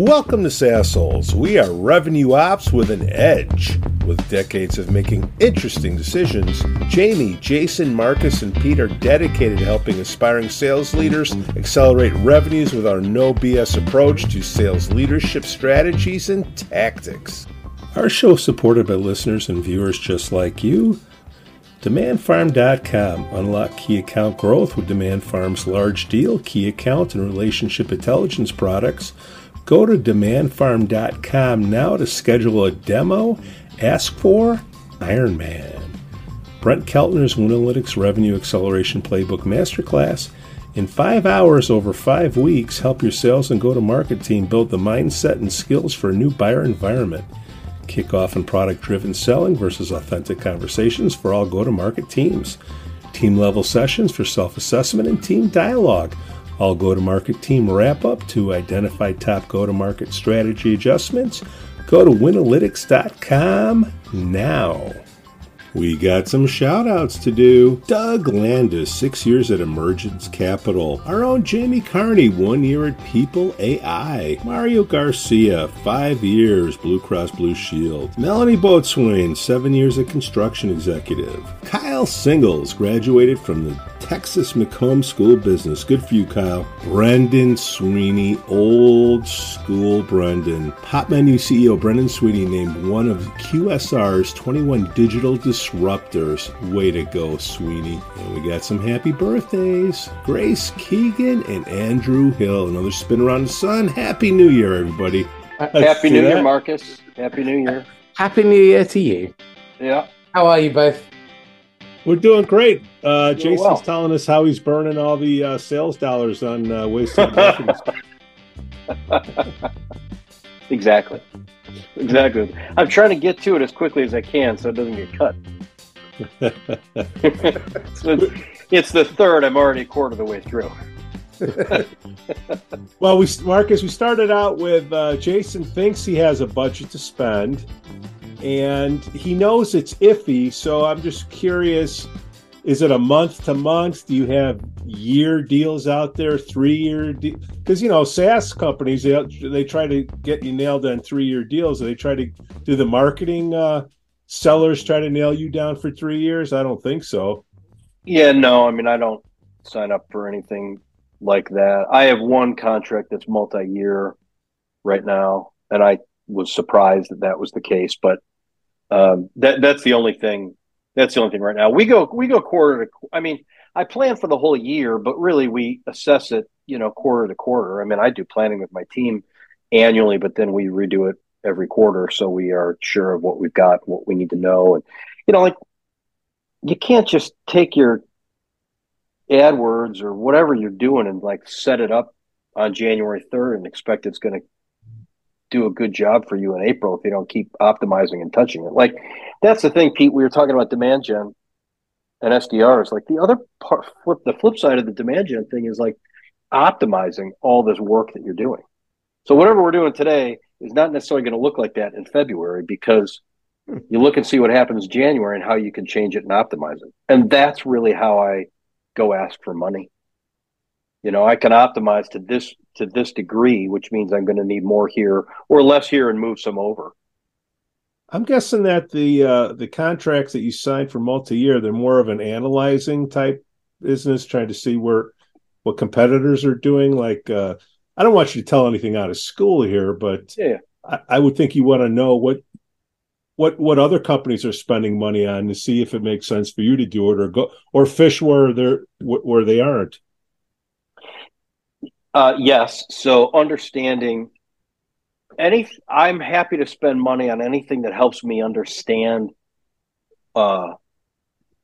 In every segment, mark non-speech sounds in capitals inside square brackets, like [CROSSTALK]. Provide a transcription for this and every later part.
Welcome to SaaSholes. We are revenue ops with an edge. With decades of making interesting decisions, Jamie, Jason, Marcus, and Pete are dedicated to helping aspiring sales leaders accelerate revenues with our no BS approach to sales leadership strategies and tactics. Our show is supported by listeners and viewers just like you. DemandFarm.com. Unlock key account growth with DemandFarm's large deal, key account, and relationship intelligence products. Go to demandfarm.com now to schedule a demo. Ask for Iron Man. Brent Keltner's Winalytics Revenue Acceleration Playbook Masterclass. In five hours over five weeks, help your sales and go to market team build the mindset and skills for a new buyer environment. Kickoff and product driven selling versus authentic conversations for all go to market teams. Team level sessions for self assessment and team dialogue. All go to market team wrap up to identify top go to market strategy adjustments. Go to winalytics.com now. We got some shout outs to do. Doug Landis, six years at Emergence Capital. Our own Jamie Carney, one year at People AI. Mario Garcia, five years, Blue Cross Blue Shield. Melanie Boatswain, seven years at Construction Executive. Kyle Singles, graduated from the Texas McCombs School of Business. Good for you, Kyle. Brendan Sweeney, old school Brendan. Popmenu CEO Brendan Sweeney named one of QSR's 21 digital disruptors. Way to go, Sweeney. And we got some happy birthdays. Grace Keegan and Andrew Hill. Another spin around the sun. Happy New Year, everybody. Happy New Year, Marcus. Happy New Year. Happy New Year to you. Yeah. How are you both? We're doing great. Uh, Jason's well. telling us how he's burning all the uh, sales dollars on uh, wasted [LAUGHS] marketing. [LAUGHS] Exactly. Exactly. I'm trying to get to it as quickly as I can so it doesn't get cut. so [LAUGHS] it's, it's the third. I'm already a quarter of the way through. [LAUGHS] well, we Marcus, we started out with uh, Jason thinks he has a budget to spend, and he knows it's iffy. So I'm just curious: is it a month to month? Do you have year deals out there, three year? Because you know, SaaS companies they they try to get you nailed on three year deals. They try to do the marketing. Uh, sellers try to nail you down for three years. I don't think so. Yeah, no. I mean, I don't sign up for anything like that. I have one contract that's multi-year right now, and I was surprised that that was the case. But um, that that's the only thing. That's the only thing right now. We go we go quarter to. I mean, I plan for the whole year, but really we assess it. You know, quarter to quarter. I mean, I do planning with my team annually, but then we redo it every quarter so we are sure of what we've got, what we need to know, and you know, like you can't just take your AdWords or whatever you're doing and like set it up on January 3rd and expect it's going to do a good job for you in April if you don't keep optimizing and touching it. Like that's the thing, Pete. We were talking about demand gen and SDRs. Like the other part, flip the flip side of the demand gen thing is like optimizing all this work that you're doing. So whatever we're doing today is not necessarily going to look like that in February because you look and see what happens January and how you can change it and optimize it. And that's really how I go ask for money. You know, I can optimize to this to this degree, which means I'm going to need more here or less here and move some over. I'm guessing that the uh, the contracts that you signed for multi-year, they're more of an analyzing type business, trying to see where what competitors are doing. Like, uh, I don't want you to tell anything out of school here, but Yeah. I, I would think you want to know what what what other companies are spending money on to see if it makes sense for you to do it or go or fish where they're where they aren't. Uh, yes. So understanding any, I'm happy to spend money on anything that helps me understand uh,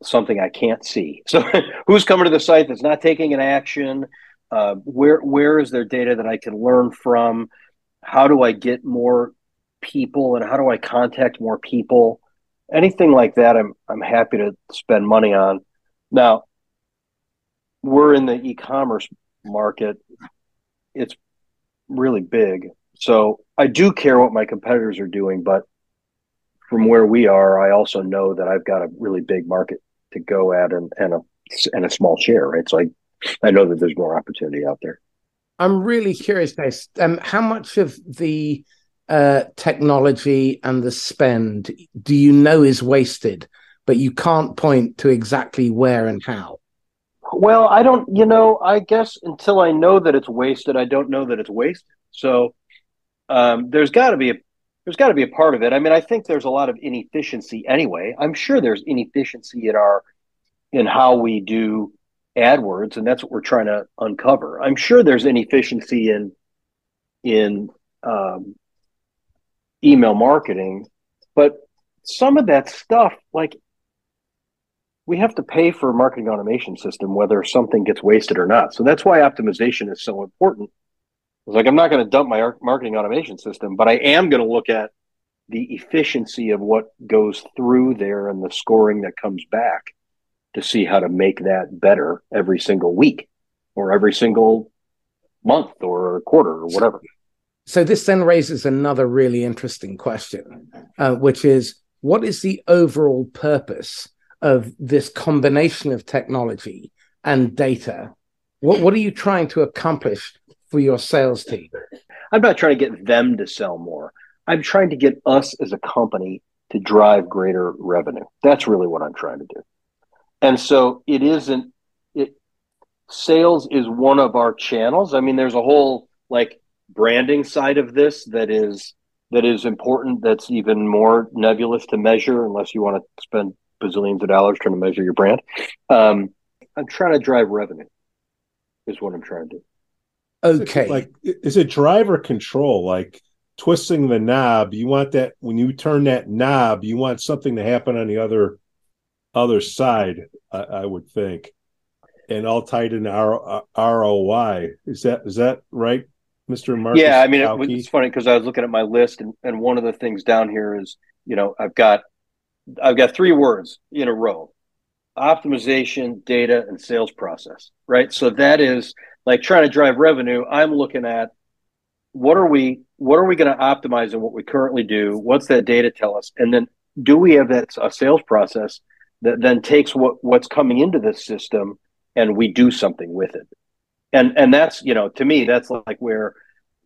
something I can't see. [LAUGHS] So who's coming to the site that's not taking an action? Uh, where where is there data that I can learn from? How do I get more people and how do I contact more people? Anything like that, I'm I'm happy to spend money on. Now, we're in the e-commerce market. It's really big. So I do care what my competitors are doing, but from where we are, I also know that I've got a really big market to go at and, and a and a small share, right? So I I know that there's more opportunity out there. I'm really curious, Dave. Um, how much of the uh, technology and the spend do you know is wasted, but you can't point to exactly where and how? Well, I don't, you know, I guess until I know that it's wasted, I don't know that it's wasted. So um, there's got to be a there's got to be a part of it. I mean, I think there's a lot of inefficiency anyway. I'm sure there's inefficiency in our in how we do AdWords, and that's what we're trying to uncover. I'm sure there's inefficiency in in um, email marketing, but some of that stuff, like we have to pay for a marketing automation system whether something gets wasted or not. So that's why optimization is so important. It's like I'm not going to dump my marketing automation system, but I am going to look at the efficiency of what goes through there and the scoring that comes back to see how to make that better every single week or every single month or quarter or whatever. So this then raises another really interesting question, uh, which is what is the overall purpose of this combination of technology and data? What, what are you trying to accomplish for your sales team? I'm not trying to get them to sell more. I'm trying to get us as a company to drive greater revenue. That's really what I'm trying to do. And so it isn't it sales is one of our channels. I mean there's a whole like branding side of this that is that is important that's even more nebulous to measure unless you want to spend bazillions of dollars trying to measure your brand. Um, I'm trying to drive revenue, is what I'm trying to do. Okay. Is like, is it driver control? Like twisting the knob, you want that when you turn that knob, you want something to happen on the other other side. I, I would think, and all tied in R, ROI. Is that is that right, Mister Marcus? Yeah, I mean, it, it's funny because I was looking at my list, and, and one of the things down here is, you know, I've got I've got three words in a row optimization, data, and sales process, right? So that is like trying to drive revenue. I'm looking at what are we what are we going to optimize in what we currently do? What's that data tell us? And then do we have that a sales process that then takes what what's coming into this system and we do something with it? And and that's you know to me that's like where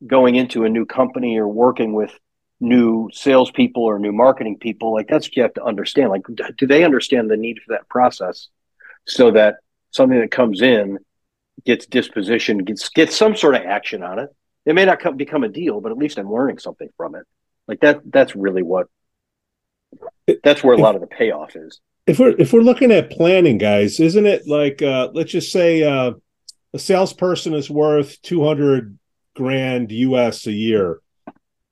going into a new company or working with new salespeople or new marketing people, like that's what you have to understand. Like, do they understand the need for that process so that something that comes in gets dispositioned, gets gets some sort of action on it? It may not come, become a deal, but at least I'm learning something from it. Like that. That's really what. That's where a lot of the payoff is. If we're if we're looking at planning, guys, isn't it like uh, let's just say uh, a salesperson is worth two hundred grand US a year,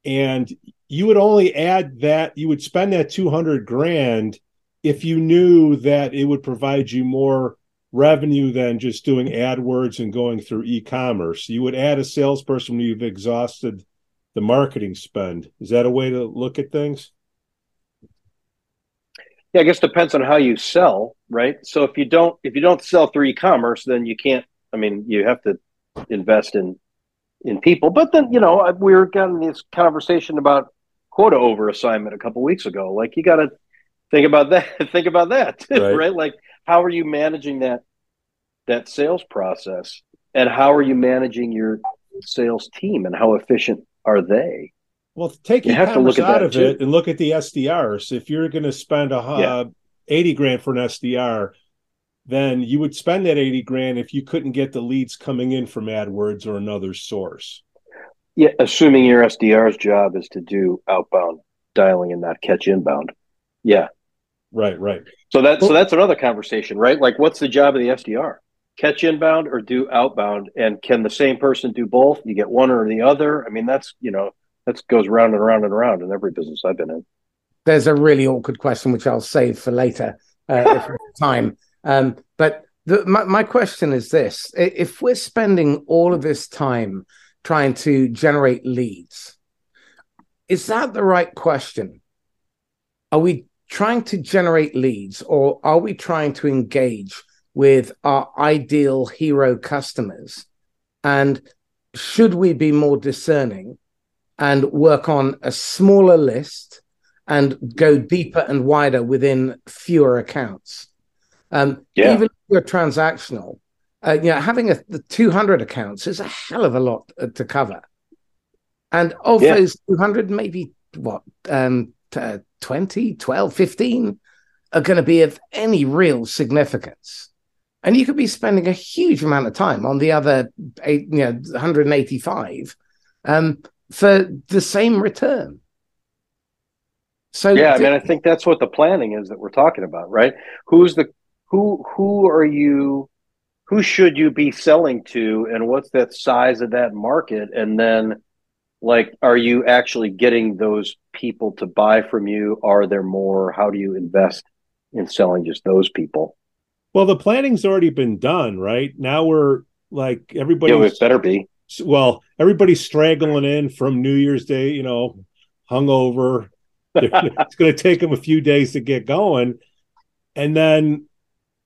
and you would only add that you would spend that 200 grand if you knew that it would provide you more revenue than just doing AdWords and going through e-commerce. You would add a salesperson when you've exhausted the marketing spend. Is that a way to look at things? Yeah, I guess it depends on how you sell, right? So if you don't if you don't sell through e-commerce, then you can't. I mean, you have to invest in in people. But then you know we were getting this conversation about quota over assignment a couple weeks ago. Like you got to think about that. [LAUGHS] think about that, [LAUGHS] right. right? Like how are you managing that that sales process, and how are you managing your sales team, and how efficient are they? Well, take you have to look out of too. it and look at the SDRs. If you're going to spend a yeah. 80 grand for an SDR, then you would spend that 80 grand if you couldn't get the leads coming in from AdWords or another source. Yeah, assuming your SDR's job is to do outbound dialing and not catch inbound. Yeah. Right, right. So that's well, so that's another conversation, right? Like what's the job of the SDR? Catch inbound or do outbound? And can the same person do both? You get one or the other? I mean, that's you know, that goes round and around and around in every business I've been in. There's a really awkward question which I'll save for later uh, time. Um, but the, my, my question is this: If we're spending all of this time trying to generate leads. Is that the right question? Are we trying to generate leads or are we trying to engage with our ideal hero customers? And should we be more discerning and work on a smaller list and go deeper and wider within fewer accounts? Um, yeah. Even if you're transactional, uh, you know, having a, the 200 accounts is a hell of a lot uh, to cover. And of yeah. those 200, maybe what, um, uh, 20, 12, 15 are going to be of any real significance. And you could be spending a huge amount of time on the other eight, you know, 185 um, for the same return. So yeah, I mean, I think that's what the planning is that we're talking about, right? Who's the who? Who are you? Who should you be selling to, and what's that size of that market? And then, like, are you actually getting those people to buy from you? Are there more? How do you invest in selling just those people? Well, the planning's already been done, right? Now we're like everybody. Yeah, it better be. Well, everybody's straggling in from New Year's Day, you know, hungover. [LAUGHS] it's going to take them a few days to get going, and then,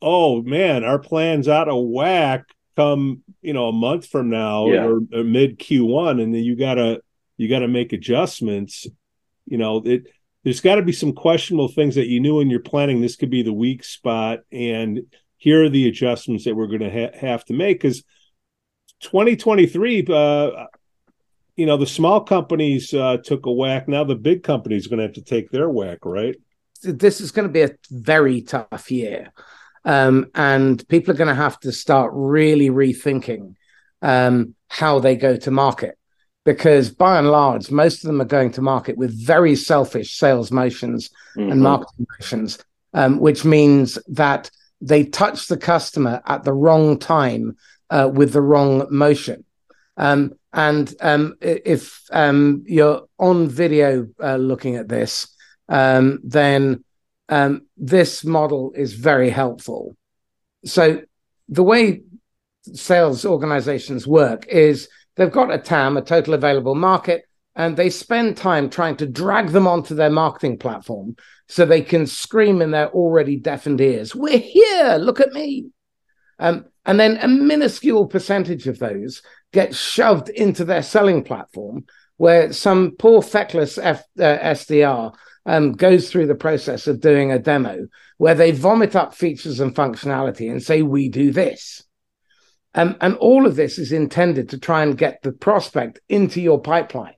oh man, our plans out of whack come you know a month from now yeah. or, or mid Q1, and then you gotta you gotta make adjustments. You know it there's got to be some questionable things that you knew in your planning. This could be the weak spot, and here are the adjustments that we're going to ha- have to make because 2023, uh, you know, the small companies uh, took a whack. Now the big companies going to have to take their whack, right? This is going to be a very tough year, um, and people are going to have to start really rethinking um, how they go to market because by and large, most of them are going to market with very selfish sales motions mm-hmm. and marketing motions, um, which means that they touch the customer at the wrong time uh, with the wrong motion. Um, and um, if um, you're on video uh, looking at this, um, then um, this model is very helpful. So the way sales organizations work is they've got a TAM, a total available market, and they spend time trying to drag them onto their marketing platform so they can scream in their already deafened ears, We're here, look at me. Um, and then a minuscule percentage of those get shoved into their selling platform where some poor feckless F, uh, SDR um, goes through the process of doing a demo where they vomit up features and functionality and say, We do this. Um, and all of this is intended to try and get the prospect into your pipeline.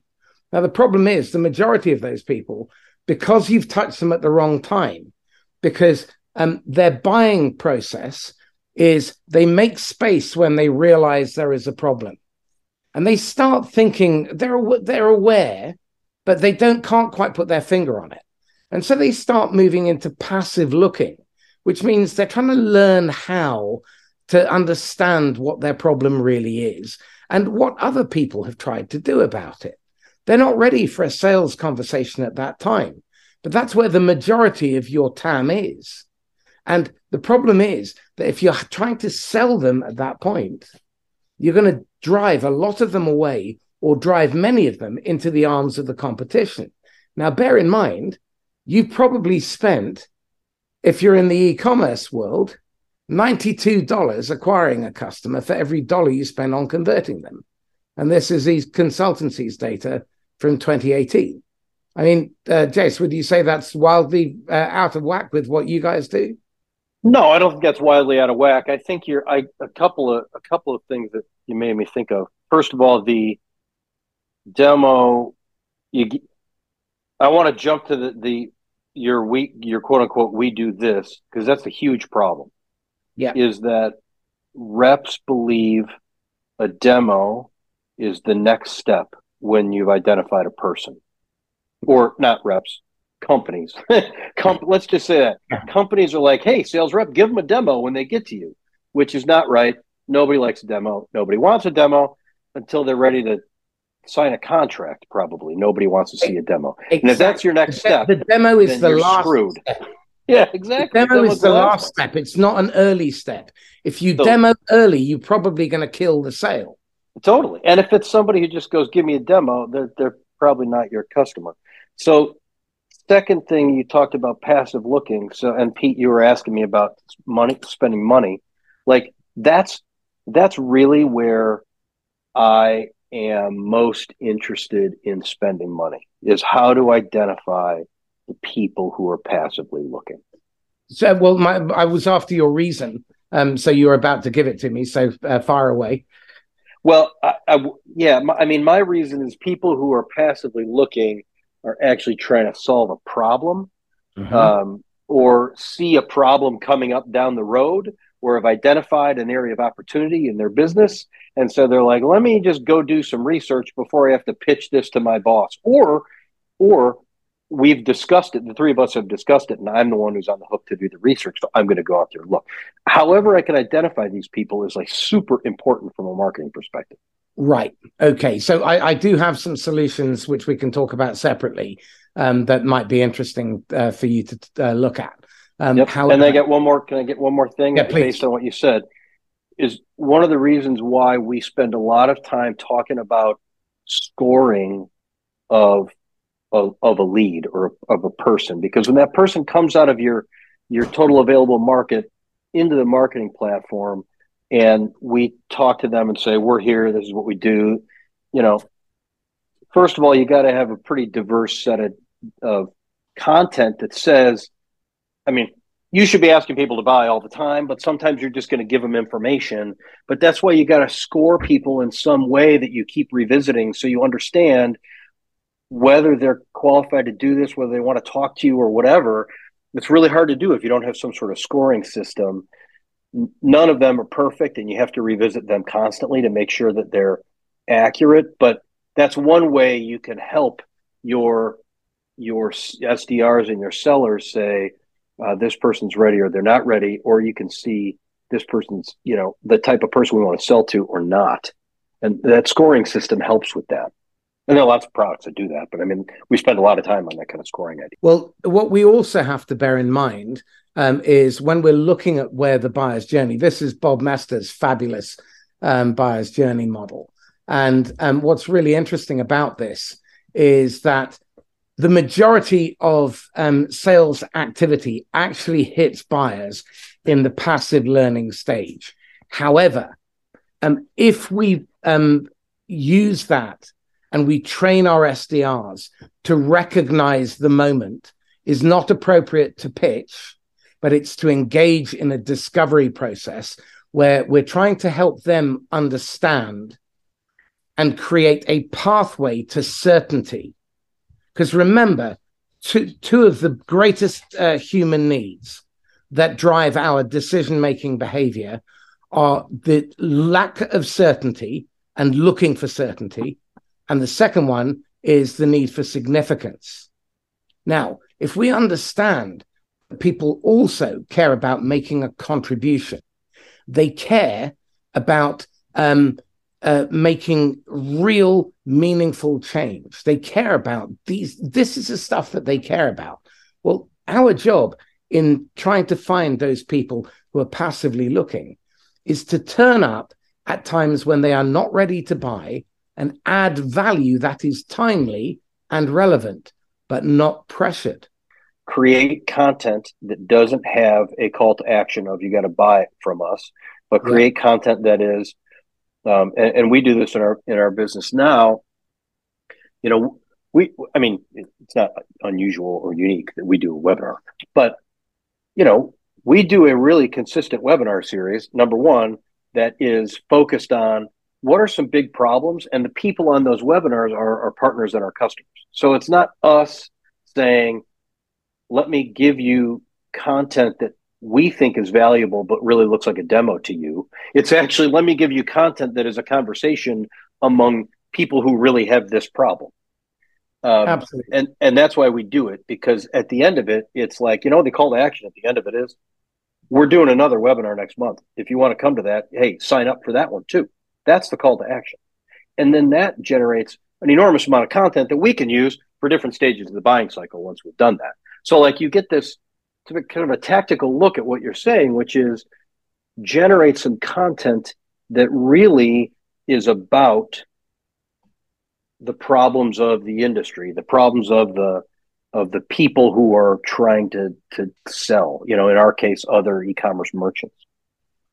Now, the problem is the majority of those people, because you've touched them at the wrong time, because um, their buying process is they make space when they realize there is a problem. And they start thinking they're, they're aware, but they don't can't quite put their finger on it. And so they start moving into passive looking, which means they're trying to learn how to understand what their problem really is and what other people have tried to do about it. They're not ready for a sales conversation at that time, but that's where the majority of your TAM is. And the problem is that if you're trying to sell them at that point, you're going to drive a lot of them away or drive many of them into the arms of the competition. Now, bear in mind, you've probably spent, if you're in the e commerce world, $92 acquiring a customer for every dollar you spend on converting them. And this is these consultancies data from 2018. I mean, uh, Jace, would you say that's wildly uh, out of whack with what you guys do? No, I don't think that's wildly out of whack. I think you're I, a couple of a couple of things that you made me think of. First of all, the demo. You, I want to jump to the the your we your quote unquote we do this because that's a huge problem. Yeah. is that reps believe a demo is the next step when you've identified a person. Or not reps companies. [LAUGHS] Com- let's just say that. Uh-huh. Companies are like hey sales rep give them a demo when they get to you which is not right. Nobody likes a demo. Nobody wants a demo until they're ready to sign a contract probably nobody wants to see a demo exactly. and if that's your next step the demo is the last screwed. Step. [LAUGHS] Yeah, exactly. The demo is the last step. It's not an early step. If you so, demo early, you're probably going to kill the sale. Totally. And if it's somebody who just goes, "Give me a demo," they're they're probably not your customer. So, second thing you talked about passive looking. So, and Pete, you were asking me about money, spending money. Like that's that's really where I am most interested in spending money. Is how to identify the people who are passively looking. So, well, my, I was after your reason Um, so you're about to give it to me, so uh, far away. Well, I, I, yeah, my, I mean, my reason is people who are passively looking are actually trying to solve a problem mm-hmm. um, or see a problem coming up down the road or have identified an area of opportunity in their business. And so they're like, let me just go do some research before I have to pitch this to my boss. Or, or we've discussed it. The three of us have discussed it, and I'm the one who's on the hook to do the research. So I'm going to go out there and look. However, I can identify these people is like super important from a marketing perspective. Right. Okay. So I, I do have some solutions which we can talk about separately um, that might be interesting uh, for you to uh, look at. Um, yep. How, and I get one more. Can I get one more thing? Yeah. Based on what you said, is one of the reasons why we spend a lot of time talking about scoring of of, of a lead or of a person because when that person comes out of your your total available market into the marketing platform and we talk to them and say we're here this is what we do you know first of all you got to have a pretty diverse set of, of content that says i mean you should be asking people to buy all the time but sometimes you're just going to give them information but that's why you got to score people in some way that you keep revisiting so you understand whether they're qualified to do this, whether they want to talk to you or whatever, it's really hard to do if you don't have some sort of scoring system. None of them are perfect, and you have to revisit them constantly to make sure that they're accurate. But that's one way you can help your your SDRs and your sellers say uh, this person's ready or they're not ready, or you can see this person's you know the type of person we want to sell to or not, and that scoring system helps with that. And there are lots of products that do that, but I mean, we spend a lot of time on that kind of scoring idea. Well, what we also have to bear in mind um, is when we're looking at where the buyer's journey. This is Bob Moesta's fabulous um, buyer's journey model, and um, what's really interesting about this is that the majority of um, sales activity actually hits buyers in the passive learning stage. However, um, if we um, use that and we train our SDRs to recognize the moment is not appropriate to pitch, but it's to engage in a discovery process where we're trying to help them understand and create a pathway to certainty. Because remember, two, two of the greatest uh, human needs that drive our decision making behavior are the lack of certainty and looking for certainty and the second one is the need for significance. Now, if we understand that people also care about making a contribution, they care about um, uh, making real, meaningful change. They care about these. This is the stuff that they care about. Well, our job in trying to find those people who are passively looking is to turn up at times when they are not ready to buy and add value that is timely and relevant, but not pressured. Create content that doesn't have a call to action of you got to buy it from us, but create yeah. content that is, um, and, and we do this in our in our business now. You know, we I mean, it's not unusual or unique that we do a webinar, but you know, we do a really consistent webinar series. Number one, that is focused on what are some big problems? And the people on those webinars are our partners and our customers. So it's not us saying, let me give you content that we think is valuable, but really looks like a demo to you. It's actually, let me give you content that is a conversation among people who really have this problem. Um, Absolutely. And, and that's why we do it because at the end of it, it's like, you know, the call to action at the end of it is we're doing another webinar next month. If you want to come to that, hey, sign up for that one too. That's the call to action. And then that generates an enormous amount of content that we can use for different stages of the buying cycle once we've done that. So, like, you get this kind of a tactical look at what you're saying, which is generate some content that really is about the problems of the industry, the problems of the of the people who are trying to to sell. You know, in our case, other e-commerce merchants.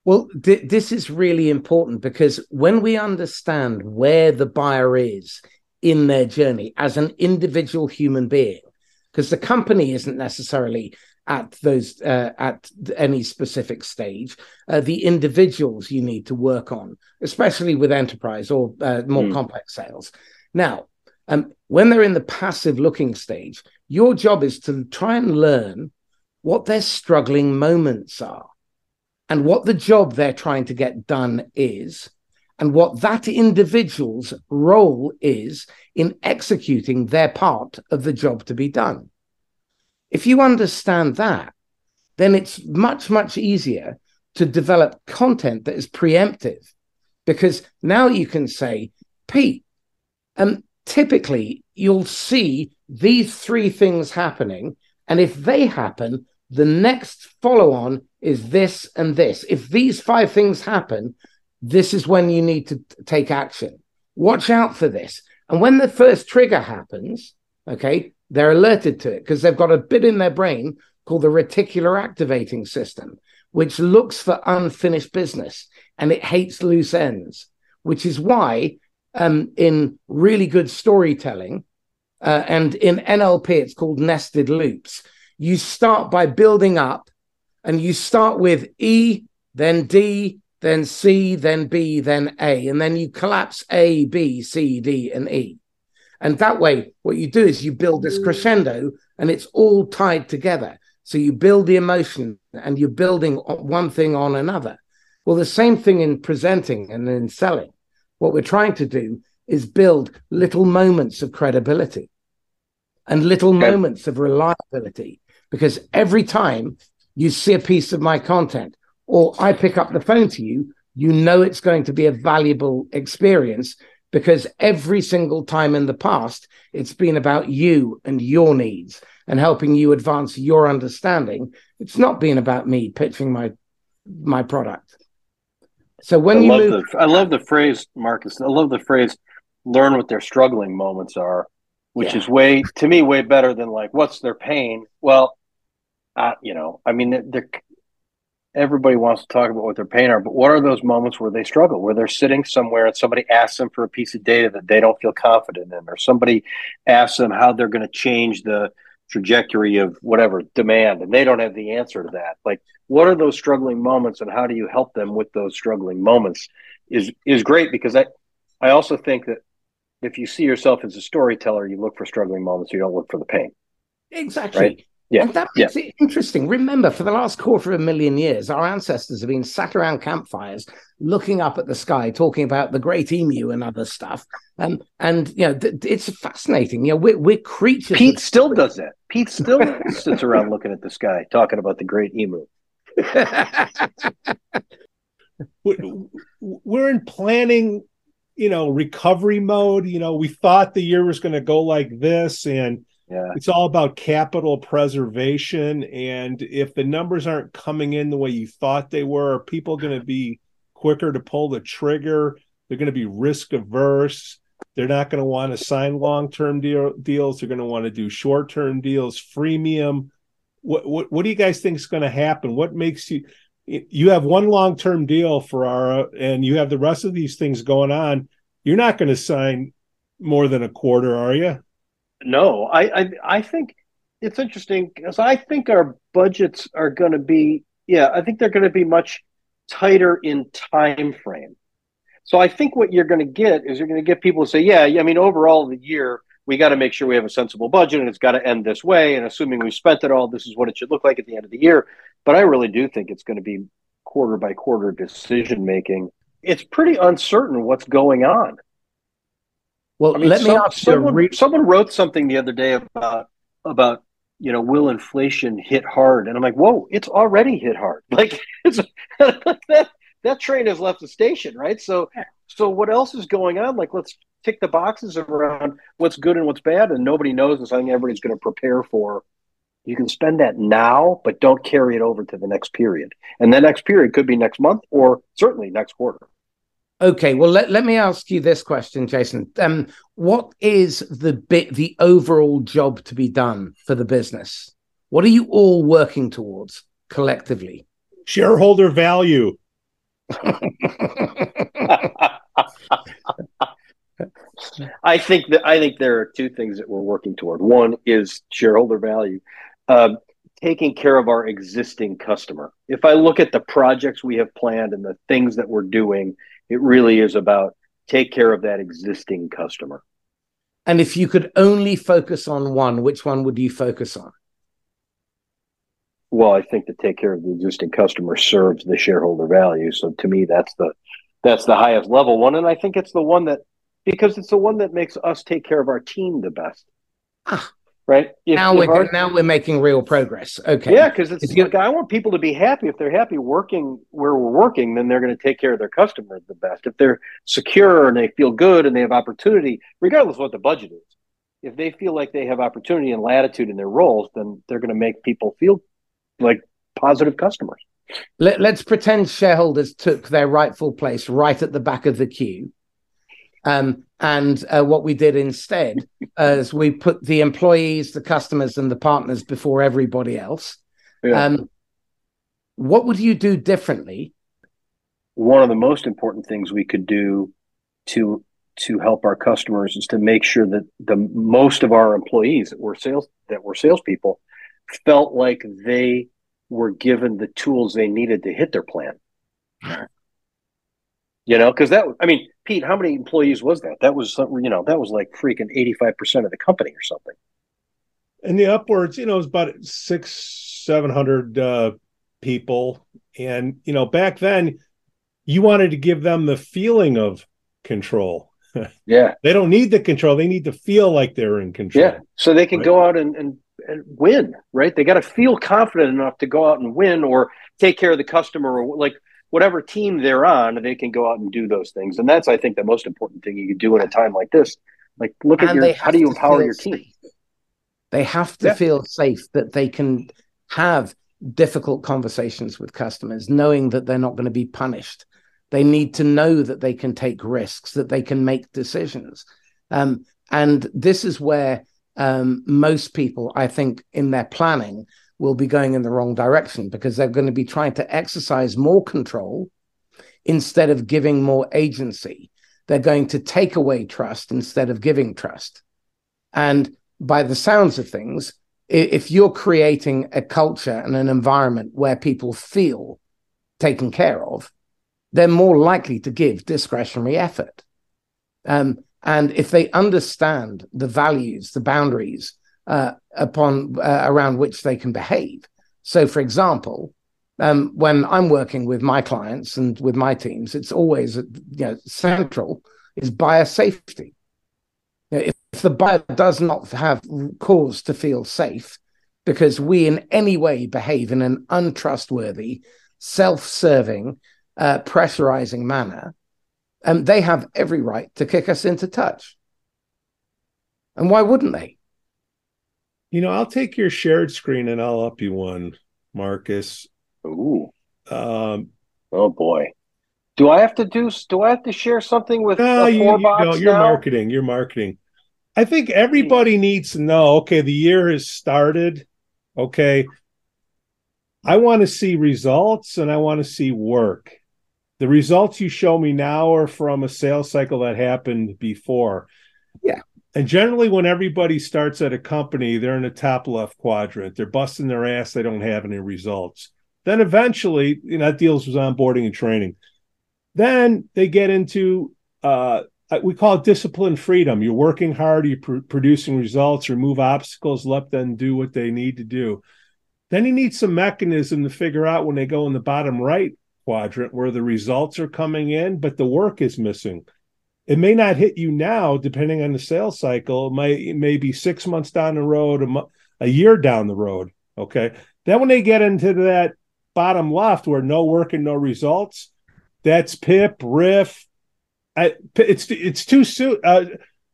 Well, th- this is really important because when we understand where the buyer is in their journey as an individual human being, because the company isn't necessarily at those uh, at any specific stage uh, the individuals you need to work on especially with enterprise or uh, more mm. complex sales now um, when they're in the passive looking stage your job is to try and learn what their struggling moments are and what the job they're trying to get done is and what that individual's role is in executing their part of the job to be done if you understand that, then it's much, much easier to develop content that is preemptive because now you can say, Pete, um, typically you'll see these three things happening. And if they happen, the next follow on is this and this. If these five things happen, this is when you need to t- take action. Watch out for this. And when the first trigger happens, okay, they're alerted to it because they've got a bit in their brain called the reticular activating system, which looks for unfinished business and it hates loose ends, which is why um, in really good storytelling uh, and in NLP, it's called nested loops. You start by building up and you start with E, then D, then C, then B, then A, and then you collapse A, B, C, D, and E. And that way, what you do is you build this mm. crescendo and it's all tied together. So you build the emotion and you're building one thing on another. Well, the same thing in presenting and in selling. What we're trying to do is build little moments of credibility and little okay. moments of reliability. Because every time you see a piece of my content or I pick up the phone to you, you know it's going to be a valuable experience because every single time in the past, it's been about you and your needs and helping you advance your understanding. It's not been about me pitching my my product. So when I you love move, the, I love the phrase, Marcus. I love the phrase, "Learn what their struggling moments are," which yeah. is way to me way better than like, "What's their pain?" Well, uh, you know, I mean, they're everybody wants to talk about what their pain are, but what are those moments where they struggle, where they're sitting somewhere and somebody asks them for a piece of data that they don't feel confident in, or somebody asks them how they're going to change the trajectory of whatever demand and they don't have the answer to that. Like what are those struggling moments and how do you help them with those struggling moments is is great because I I also think that if you see yourself as a storyteller, you look for struggling moments, you don't look for the pain. Exactly. Right? Yeah. And that makes yeah. it interesting. Remember, for the last quarter of a million years, our ancestors have been sat around campfires looking up at the sky, talking about the great emu and other stuff. Um, and, you know, th- it's fascinating. You know, we're, we're creatures. Pete still does that. Pete still [LAUGHS] sits around looking at the sky, talking about the great emu. [LAUGHS] we're in planning, you know, recovery mode. You know, we thought the year was going to go like this. And, yeah. It's all about capital preservation. And if the numbers aren't coming in the way you thought they were, are people going to be quicker to pull the trigger? They're going to be risk averse. They're not going to want to sign long term deal, deals. They're going to want to do short term deals, freemium. What, what, what do you guys think is going to happen? What makes you you have one long term deal Ferrara and you have the rest of these things going on? You're not going to sign more than a quarter, are you? No, I, I, I think it's interesting because I think our budgets are going to be, yeah, I think they're going to be much tighter in time frame. So I think what you're going to get is you're going to get people to say, yeah, I mean, overall the year we got to make sure we have a sensible budget and it's got to end this way. And assuming we spent it all, this is what it should look like at the end of the year. But I really do think it's going to be quarter by quarter decision making. It's pretty uncertain what's going on. Well, I mean, let some, me ask someone, re- someone wrote something the other day about about you know will inflation hit hard, and I'm like, whoa, it's already hit hard. [LAUGHS] Like it's [LAUGHS] that that train has left the station, right? So so what else is going on? Like let's tick the boxes around what's good and what's bad, and nobody knows, and something everybody's going to prepare for. You can spend that now, but don't carry it over to the next period. And the next period could be next month or certainly next quarter. Okay, well let, let me ask you this question, Jason. Um, what is the bit the overall job to be done for the business? What are you all working towards collectively? Shareholder value. [LAUGHS] I think that I think there are two things that we're working toward. One is shareholder value. Um, taking care of our existing customer. If I look at the projects we have planned and the things that we're doing, it really is about take care of that existing customer. And if you could only focus on one, which one would you focus on? Well, I think to take care of the existing customer serves the shareholder value. So to me, that's the that's the highest level one, and I think it's the one that because it's the one that makes us take care of our team the best. Ah, right? If, now we're our, now we're making real progress. Okay. Yeah because it's like i want people to be happy. If they're happy working where we're working then they're going to take care of their customers the best. If they're secure and they feel good and they have opportunity regardless of what the budget is if they feel like they have opportunity and latitude in their roles then they're going to make people feel like positive customers. Let, let's pretend shareholders took their rightful place right at the back of the queue. Um, and uh, what we did instead [LAUGHS] is we put the employees, the customers, and the partners before everybody else. Yeah. Um, what would you do differently? One of the most important things we could do to to help our customers is to make sure that the most of our employees that were sales that were salespeople felt like they were given the tools they needed to hit their plan. You know, because that I mean, Pete, how many employees was that? That was you know, that was like freaking eighty five percent of the company or something. And the upwards, you know, it was about six, seven hundred uh, people, and you know, back then, you wanted to give them the feeling of control. [LAUGHS] Yeah, they don't need the control; they need to feel like they're in control. Yeah, so they can right? go out and, and and win. Right? They got to feel confident enough to go out and win, or take care of the customer, or like whatever team they're on, they can go out and do those things. And that's, I think, the most important thing you can do in a time like this. Like, look and at your how do you empower your team? Safe. They have to yeah. feel safe that they can have difficult conversations with customers, knowing that they're not going to be punished. They need to know that they can take risks, that they can make decisions. Um, and this is where um, most people, I think, in their planning, will be going in the wrong direction because they're going to be trying to exercise more control instead of giving more agency. They're going to take away trust instead of giving trust. And by the sounds of things, if you're creating a culture and an environment where people feel taken care of, they're more likely to give discretionary effort. Um, and if they understand the values, the boundaries, uh, upon uh, around which they can behave. So, for example, um, when I'm working with my clients and with my teams, it's always you know, central is buyer safety. If the buyer does not have cause to feel safe because we in any way behave in an untrustworthy, self-serving, uh, pressurizing manner, um, they have every right to kick us into touch. And why wouldn't they? You know, I'll take your shared screen and I'll up you one, Marcus. Ooh. Um, oh boy. Do I have to do? Do I have to share something with? No, you, you know, you're now? marketing. You're marketing. I think everybody needs to know. Okay, the year has started. Okay, I want to see results and I want to see work. The results you show me now are from a sales cycle that happened before. And generally, when everybody starts at a company, they're in the top left quadrant. They're busting their ass. They don't have any results. Then eventually, you know, that deals with onboarding and training. Then they get into uh, we call it discipline freedom. You're working hard, you're pr- producing results, remove obstacles, let them do what they need to do. Then you need some mechanism to figure out when they go in the bottom right quadrant where the results are coming in, but the work is missing it may not hit you now depending on the sales cycle. It might it may be six months down the road a, mo- a year down the road okay? Then when they get into that bottom left where no work and no results that's pip RIF. I, it's it's too soon uh,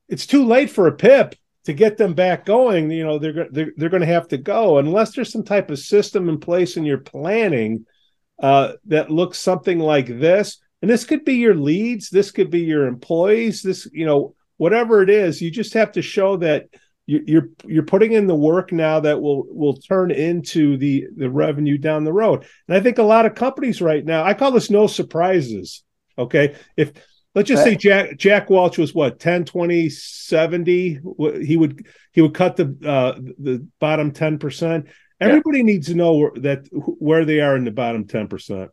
it's too late for a pip to get them back going. You know they're they're, they're going to have to go. Unless there's some type of system in place in your planning uh, that looks something like this and this could be your leads this could be your employees this you know whatever it is you just have to show that you're you're putting in the work now that will will turn into the the revenue down the road and i think a lot of companies right now i call this no surprises okay if let's just say jack jack welch was what 10 20 70 he would he would cut the uh the bottom 10% Everybody yeah. needs to know that where they are in the bottom ten percent.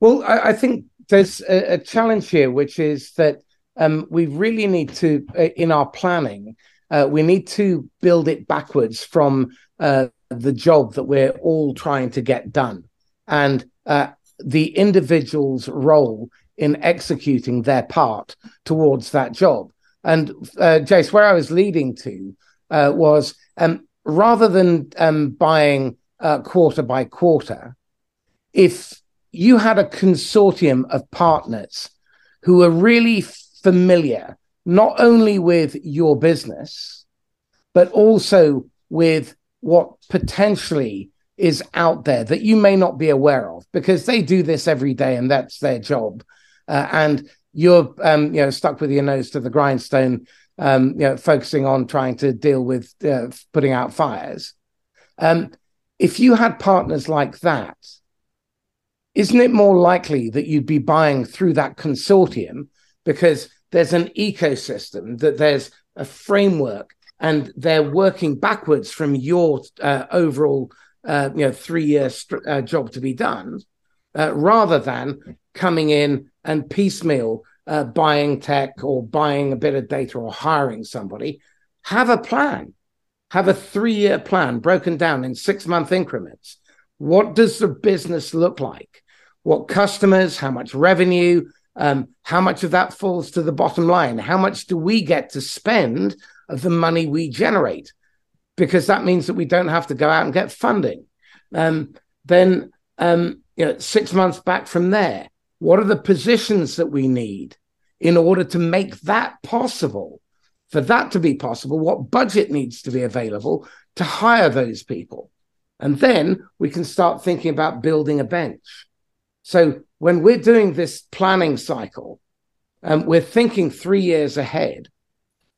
Well, I, I, think there's a, a, challenge here, which is that um, we really need to, uh, in our planning, uh, we need to build it backwards from uh, the job that we're all trying to get done, and uh, the individual's role in executing their part towards that job. And uh, Jace, where I was leading to uh, was um, rather than um, buying quarter by quarter, if you had a consortium of partners who were really familiar not only with your business, but also with what potentially is out there that you may not be aware of because they do this every day and that's their job. Uh, and you're um, you know stuck with your nose to the grindstone, um, you know, focusing on trying to deal with uh, putting out fires. Um, if you had partners like that, isn't it more likely that you'd be buying through that consortium because there's an ecosystem, that there's a framework, and they're working backwards from your uh, overall, uh, you know, three-year st- uh, job to be done, uh, rather than coming in and piecemeal uh, buying tech or buying a bit of data or hiring somebody. Have a plan. Have a three-year plan broken down in six-month increments. What does the business look like? What customers? How much revenue? Um, how much of that falls to the bottom line? How much do we get to spend of the money we generate? Because that means that we don't have to go out and get funding. Um, then, um, you know, six months back from there, what are the positions that we need in order to make that possible? For that to be possible, what budget needs to be available to hire those people? And then we can start thinking about building a bench. So when we're doing this planning cycle, um, we're thinking three years ahead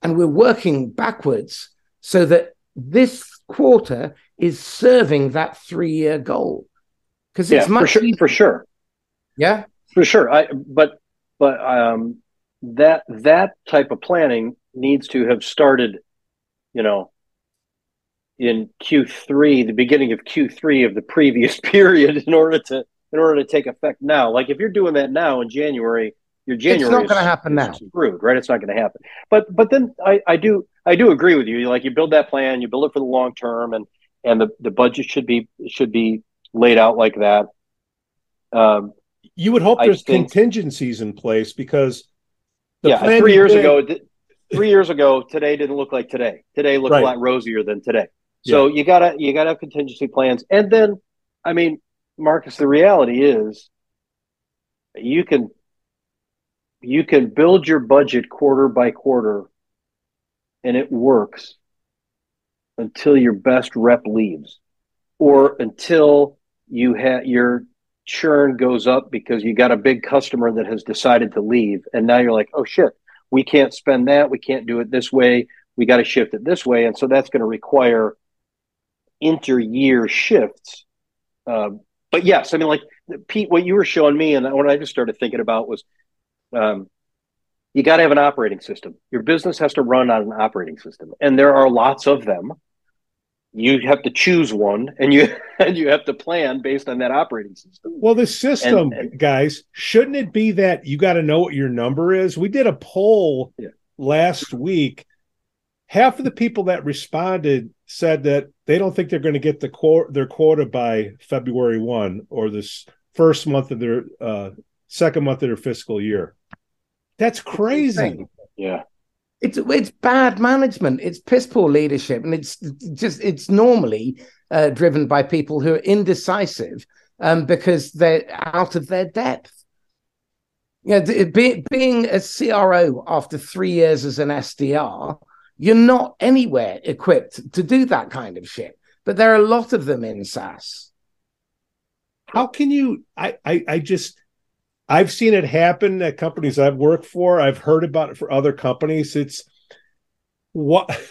and we're working backwards so that this quarter is serving that three year goal. Because it's yeah, much for sure, for sure. Yeah. For sure. I but but um that that type of planning needs to have started, you know, in Q3, the beginning of Q3 of the previous [LAUGHS] period in order to in order to take effect now. Like if you're doing that now in January, your January it's not going to happen now. Screwed, right? It's not going to happen. But but then I, I do I do agree with you. Like you build that plan, you build it for the long term, and and the, the budget should be should be laid out like that. Um, you would hope there's think, contingencies in place because yeah, three years did, ago, three years ago, today didn't look like today. Today looked right. a lot rosier than today. So yeah. you gotta you gotta have contingency plans, and then I mean, Marcus, the reality is you can you can build your budget quarter by quarter and it works until your best rep leaves or until you have your churn goes up because you got a big customer that has decided to leave and now you're like oh shit we can't spend that. We can't do it this way. We got to shift it this way. And so that's going to require inter-year shifts uh, but yes, I mean, like Pete, what you were showing me, and what I just started thinking about was, um, you got to have an operating system. Your business has to run on an operating system, and there are lots of them. You have to choose one, and you [LAUGHS] and you have to plan based on that operating system. Well, the system, and, and, guys, shouldn't it be that you got to know what your number is? We did a poll yeah. last week. Half of the people that responded said that they don't think they're going to get the quote their quota by February one or this first month of their uh, second month of their fiscal year. That's crazy. Yeah. It's it's bad management. It's piss poor leadership, and it's just it's normally uh, driven by people who are indecisive um, because they're out of their depth. Yeah, you know, be, being a CRO after three years as an SDR you're not anywhere equipped to do that kind of shit. But there are a lot of them in SaaS. How can you? I, I, I just, I've seen it happen at companies I've worked for. I've heard about it for other companies. It's what [LAUGHS]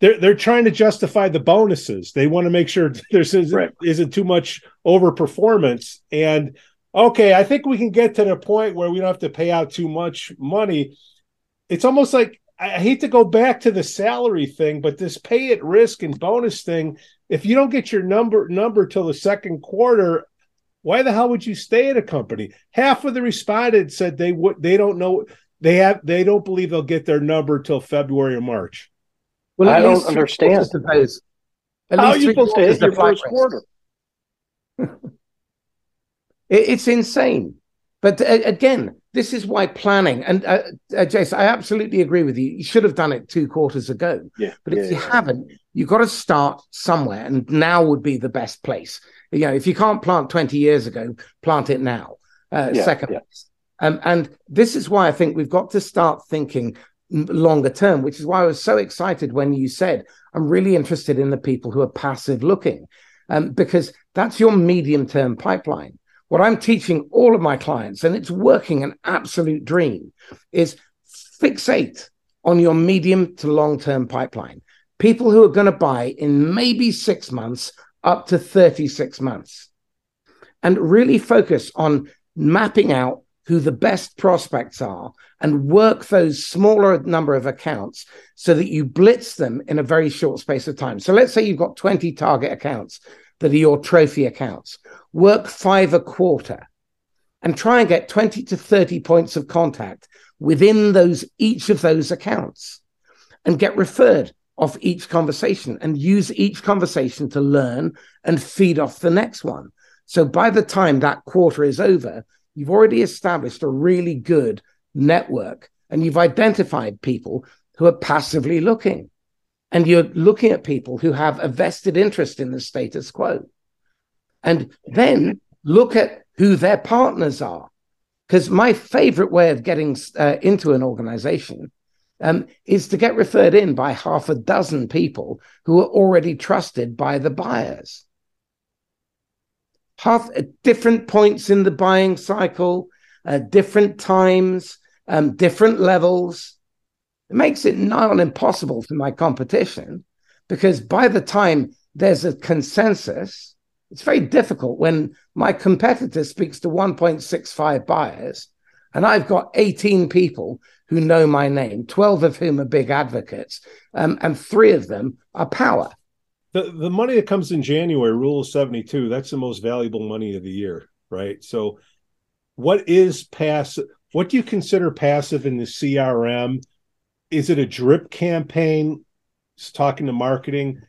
they're they're trying to justify the bonuses. They want to make sure [LAUGHS] there isn't, right. isn't too much overperformance. And okay, I think we can get to the point where we don't have to pay out too much money. It's almost like I hate to go back to the salary thing, but this pay at risk and bonus thing, if you don't get your number number till the second quarter, why the hell would you stay at a company? Half of the respondents said they would they don't know they have they don't believe they'll get their number till February or March. Well, I don't understand. How are you supposed to hit your first quarter? [LAUGHS] it's insane. But uh, again, this is why planning and uh, uh, Jason, I absolutely agree with you. You should have done it two quarters ago. Yeah. But if yeah, you yeah. haven't, you've got to start somewhere, and now would be the best place. You know, if you can't plant twenty years ago, plant it now. Uh, Yeah, second. Um, and this is why I think we've got to start thinking longer term, which is why I was so excited when you said, I'm really interested in the people who are passive looking, um, because that's your medium term pipeline. What I'm teaching all of my clients, and it's working an absolute dream, is fixate on your medium to long term pipeline. People who are going to buy in maybe six months up to 36 months, and really focus on mapping out who the best prospects are and work those smaller number of accounts so that you blitz them in a very short space of time. So let's say you've got 20 target accounts that are your trophy accounts. Work five a quarter and try and get 20 to 30 points of contact within those each of those accounts and get referred off each conversation and use each conversation to learn and feed off the next one. So by the time that quarter is over, you've already established a really good network and you've identified people who are passively looking. And you're looking at people who have a vested interest in the status quo. And then look at who their partners are. Because my favorite way of getting uh, into an organization um, is to get referred in by half a dozen people who are already trusted by the buyers. Half at different points in the buying cycle, uh, different times, um, different levels. It makes it on impossible for my competition because by the time there's a consensus, it's very difficult when my competitor speaks to 1.65 buyers and I've got 18 people who know my name, 12 of whom are big advocates, um, and three of them are power. The the money that comes in January, rule of 72, that's the most valuable money of the year, right? So what is passive? What do you consider passive in the CRM? Is it a drip campaign? It's talking to marketing.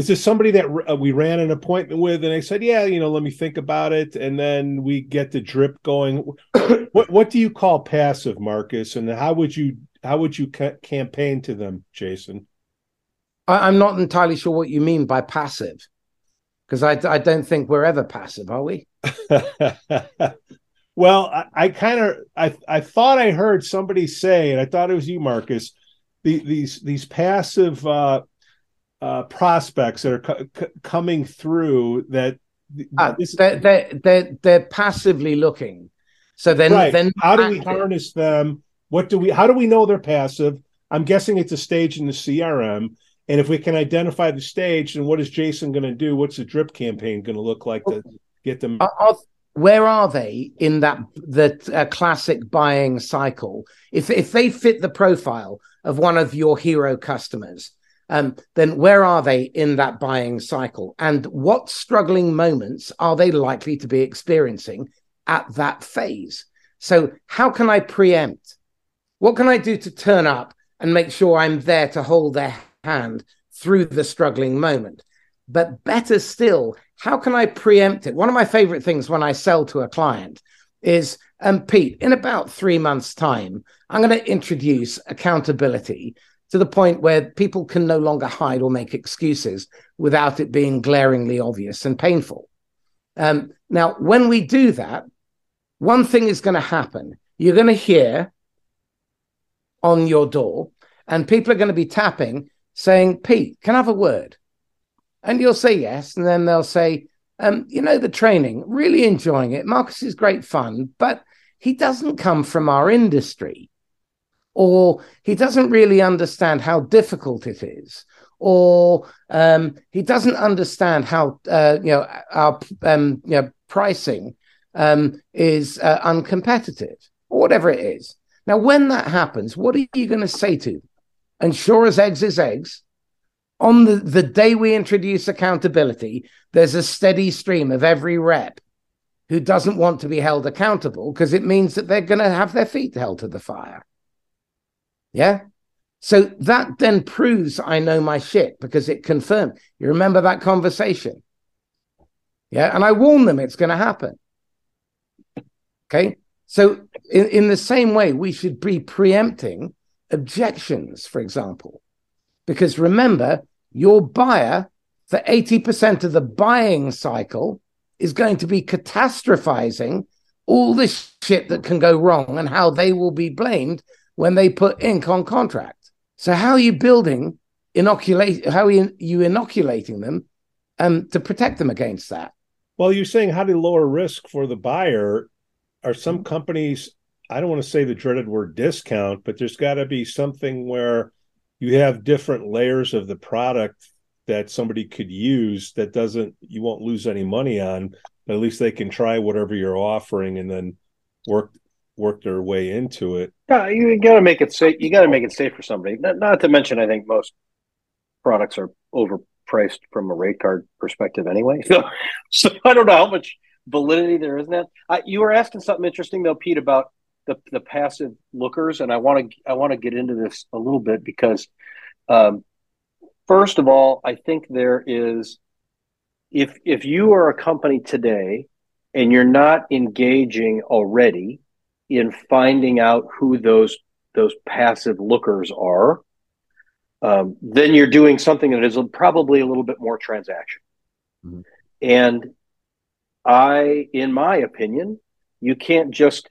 Is this somebody that uh, we ran an appointment with and they said, "Yeah, you know, let me think about it," and then we get the drip going? [COUGHS] what what do you call passive, Marcus? And how would you how would you ca- campaign to them, Jason? I, I'm not entirely sure what you mean by passive because I, I don't think we're ever passive, are we? [LAUGHS] well, I, I kind of I I thought I heard somebody say, and I thought it was you, Marcus. The, these these passive uh, uh, prospects that are co- co- coming through that Ah, this- they're, they're, they're, they're passively looking. So then, right. then how do we active. harness them? What do we? How do we know they're passive? I'm guessing it's a stage in the CRM. And if we can identify the stage, then what is Jason going to do? What's the drip campaign going to look like to get them? Are- are- where are they in that the uh, classic buying cycle? If if they fit the profile of one of your hero customers, um, then where are they in that buying cycle? And what struggling moments are they likely to be experiencing at that phase? So how can I preempt? What can I do to turn up and make sure I'm there to hold their hand through the struggling moment? But better still, how can I preempt it? One of my favorite things when I sell to a client is, um, Pete, in about three months' time, I'm going to introduce accountability to the point where people can no longer hide or make excuses without it being glaringly obvious and painful. Um, now, when we do that, one thing is going to happen. You're going to hear on your door, and people are going to be tapping saying, Pete, can I have a word? And you'll say yes. And then they'll say, um, you know, the training, really enjoying it. Marcus is great fun, but he doesn't come from our industry, or he doesn't really understand how difficult it is, or um, he doesn't understand how, uh, you know, our um, you know, pricing um, is uh, uncompetitive, or whatever it is. Now, when that happens, what are you going to say to them? and sure as eggs is eggs, on the, the day we introduce accountability, there's a steady stream of every rep who doesn't want to be held accountable because it means that they're going to have their feet held to the fire. Yeah. So that then proves I know my shit because it confirmed. You remember that conversation? Yeah. And I warn them it's going to happen. Okay. So, in, in the same way, we should be preempting objections, for example, because remember, your buyer for 80% of the buying cycle is going to be catastrophizing all this shit that can go wrong and how they will be blamed when they put ink on contract. So how are you building inoculate how are you inoculating them um, to protect them against that? Well, you're saying how to lower risk for the buyer. Are some mm-hmm. companies I don't want to say the dreaded word discount, but there's got to be something where you have different layers of the product that somebody could use that doesn't you won't lose any money on, but at least they can try whatever you're offering and then work work their way into it. Yeah, you got to make it safe. You got to make it safe for somebody. Not, not to mention, I think most products are overpriced from a rate card perspective anyway. [LAUGHS] So, so I don't know how much validity there is in that. I, you were asking something interesting though, Pete, about the the passive lookers, and I want to I want to get into this a little bit because, um, first of all, I think there is if if you are a company today and you're not engaging already in finding out who those those passive lookers are, um, then you're doing something that is probably a little bit more transaction. Mm-hmm. And I, in my opinion, you can't just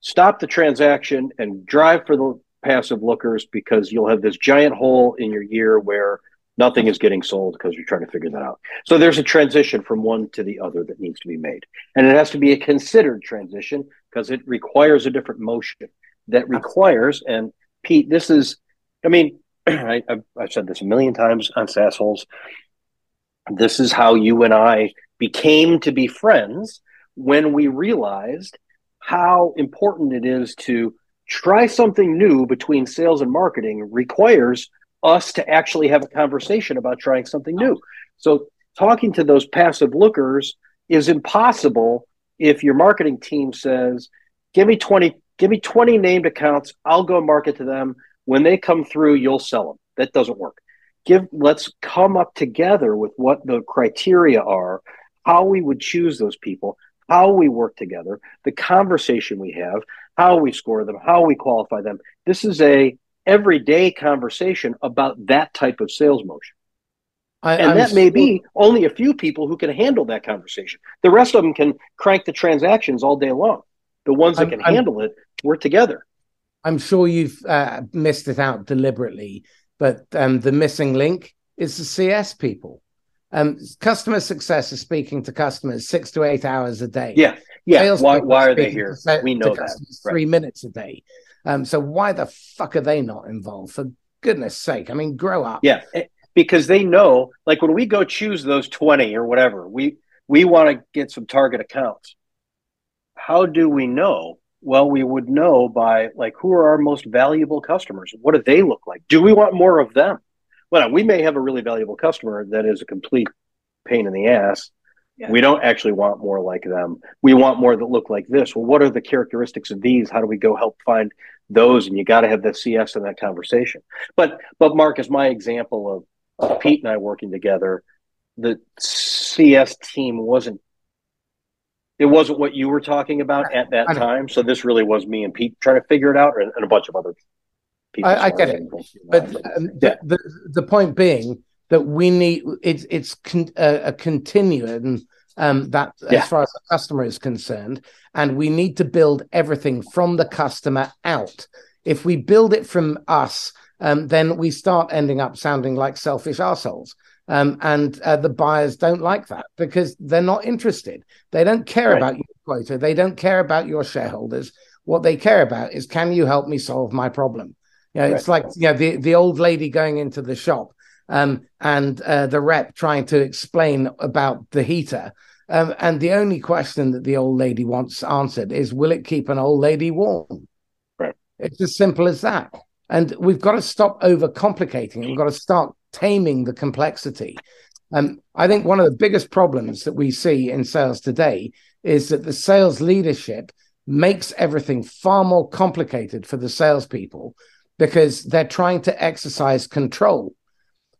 stop the transaction and drive for the passive lookers because you'll have this giant hole in your year where nothing is getting sold because you're trying to figure that out. So there's a transition from one to the other that needs to be made. And it has to be a considered transition because it requires a different motion that requires, and Pete, this is, I mean, [CLEARS THROAT] I, have said this a million times on SaaSholes. This is how you and I became to be friends when we realized how important it is to try something new between sales and marketing requires us to actually have a conversation about trying something new. So talking to those passive lookers is impossible if your marketing team says, "Give me 20 give me 20 named accounts, I'll go market to them. When they come through, you'll sell them." That doesn't work. Give let's come up together with what the criteria are, how we would choose those people, how we work together, the conversation we have, how we score them, how we qualify them. This is a everyday conversation about that type of sales motion. I, and I'm that may be only a few people who can handle that conversation. The rest of them can crank the transactions all day long. The ones that I'm, can I'm, handle it, we're together. I'm sure you've uh, missed it out deliberately, but um, the missing link is the CS people. Um, customer success is speaking to customers six to eight hours a day. Yeah, yeah. Sales why, why are they here? To, we know that. Right. Three minutes a day. Um, so why the fuck are they not involved? For goodness sake, I mean, grow up. Yeah, because they know, like when we go choose those twenty or whatever, we we want to get some target accounts. How do we know? Well, we would know by like who are our most valuable customers? What do they look like? Do we want more of them? well, we may have a really valuable customer that is a complete pain in the ass. Yeah. We don't actually want more like them. We want more that look like this. Well, what are the characteristics of these? How do we go help find those? And you got to have the CS in that conversation. But but Mark is my example of, of Pete and I working together. The CS team wasn't it wasn't what you were talking about at that time. So this really was me and Pete trying to figure it out, and, and a bunch of other I, I, get it, but um, yeah. the, the point being that we need it's it's con, uh, a continuum um, that yeah. as far as the customer is concerned, and we need to build everything from the customer out. If we build it from us, um, then we start ending up sounding like selfish assholes. Um, and uh, the buyers don't like that because they're not interested. They don't care right. about your quota. They don't care about your shareholders. What they care about is, can you help me solve my problem? You know, it's like yeah, the the old lady going into the shop um, and uh, the rep trying to explain about the heater. Um, and the only question that the old lady wants answered is, "Will it keep an old lady warm?" Right. It's as simple as that. And we've got to stop overcomplicating. We've got to start taming the complexity. Um, I think one of the biggest problems that we see in sales today is that the sales leadership makes everything far more complicated for the salespeople because they're trying to exercise control.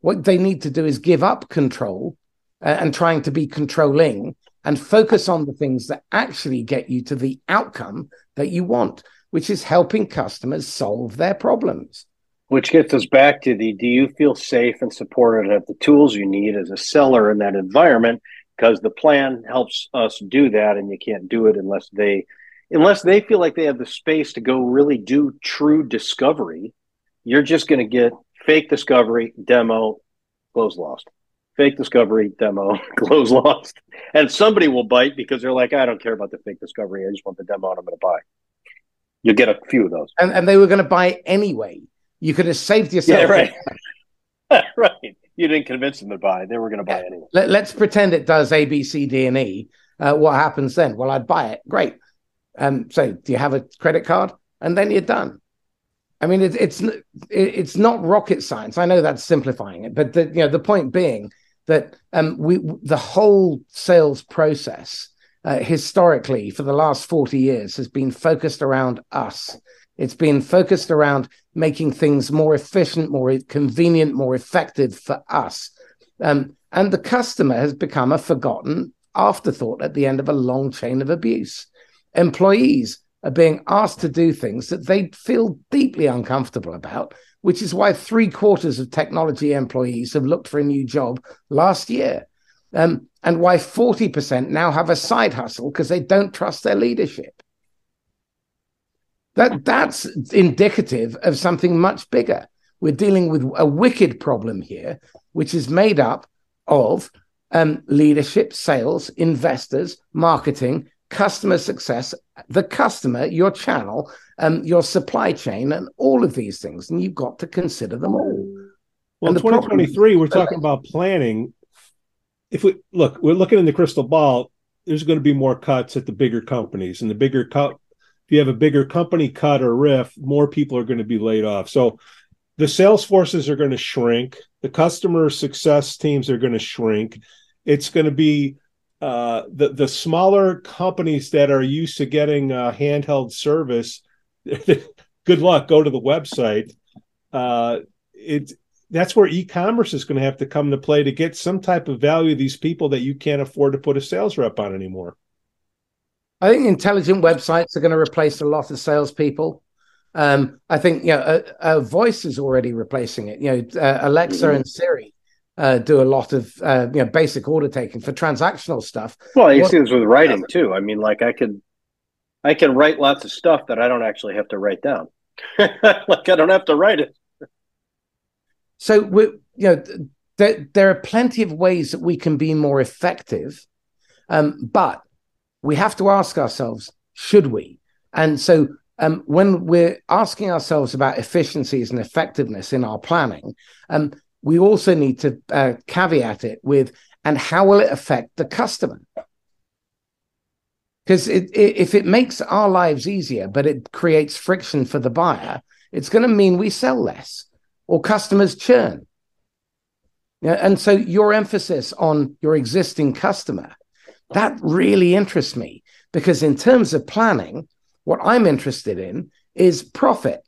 What they need to do is give up control uh, and trying to be controlling and focus on the things that actually get you to the outcome that you want, which is helping customers solve their problems. Which gets us back to the do you feel safe and supported have the tools you need as a seller in that environment? Because the plan helps us do that, and you can't do it unless they unless they feel like they have the space to go really do true discovery. You're just going to get fake discovery, demo, close lost. Fake discovery, demo, [LAUGHS] close lost. And somebody will bite because they're like, I don't care about the fake discovery. I just want the demo and I'm going to buy. You'll get a few of those. And, and they were going to buy anyway. You could have saved yourself. Yeah, right. [LAUGHS] right. You didn't convince them to buy. They were going to buy anyway. Let, us pretend it does A, B, C, D, and E. Uh, what happens then? Well, I'd buy it. Great. Um, so do you have a credit card? And then you're done. I mean, it, it's it's not rocket science. I know that's simplifying it, but the, you know the point being that um, we the whole sales process uh, historically for the last forty years has been focused around us. It's been focused around making things more efficient, more convenient, more effective for us. Um, and the customer has become a forgotten afterthought at the end of a long chain of abuse employees are being asked to do things that they feel deeply uncomfortable about, which is why three quarters of technology employees have looked for a new job last year. Um, and why 40% now have a side hustle because they don't trust their leadership. That, that's indicative of something much bigger. We're dealing with a wicked problem here, which is made up of um, leadership, sales, investors, marketing, customer success, the customer, your channel, um, your supply chain, and all of these things. And you've got to consider them all. Well, in 2023, we're talking about planning. If we look, we're looking in the crystal ball, there's going to be more cuts at the bigger companies. And the bigger cut, if you have a bigger company cut or RIF, more people are going to be laid off. So the sales forces are going to shrink, the customer success teams are going to shrink. It's going to be uh, the the smaller companies that are used to getting uh, handheld service, [LAUGHS] good luck. Go to the website. Uh, it that's where e-commerce is going to have to come to play to get some type of value of these people that you can't afford to put a sales rep on anymore. I think intelligent websites are going to replace a lot of salespeople. Um, I think you know, a, a voice is already replacing it. You know, uh, Alexa mm-hmm. and Siri uh, do a lot of uh, you know basic order taking for transactional stuff. Well, you what, see this with writing too. I mean, like I could, I can write lots of stuff that I don't actually have to write down. [LAUGHS] like I don't have to write it. So we, you know, there there are plenty of ways that we can be more effective, um, but we have to ask ourselves, should we? And so um, when we're asking ourselves about efficiencies and effectiveness in our planning, um, we also need to uh, caveat it with, and how will it affect the customer? Because if it makes our lives easier, but it creates friction for the buyer, it's going to mean we sell less or customers churn. Yeah, and so your emphasis on your existing customer, that really interests me because in terms of planning, what I'm interested in is profit.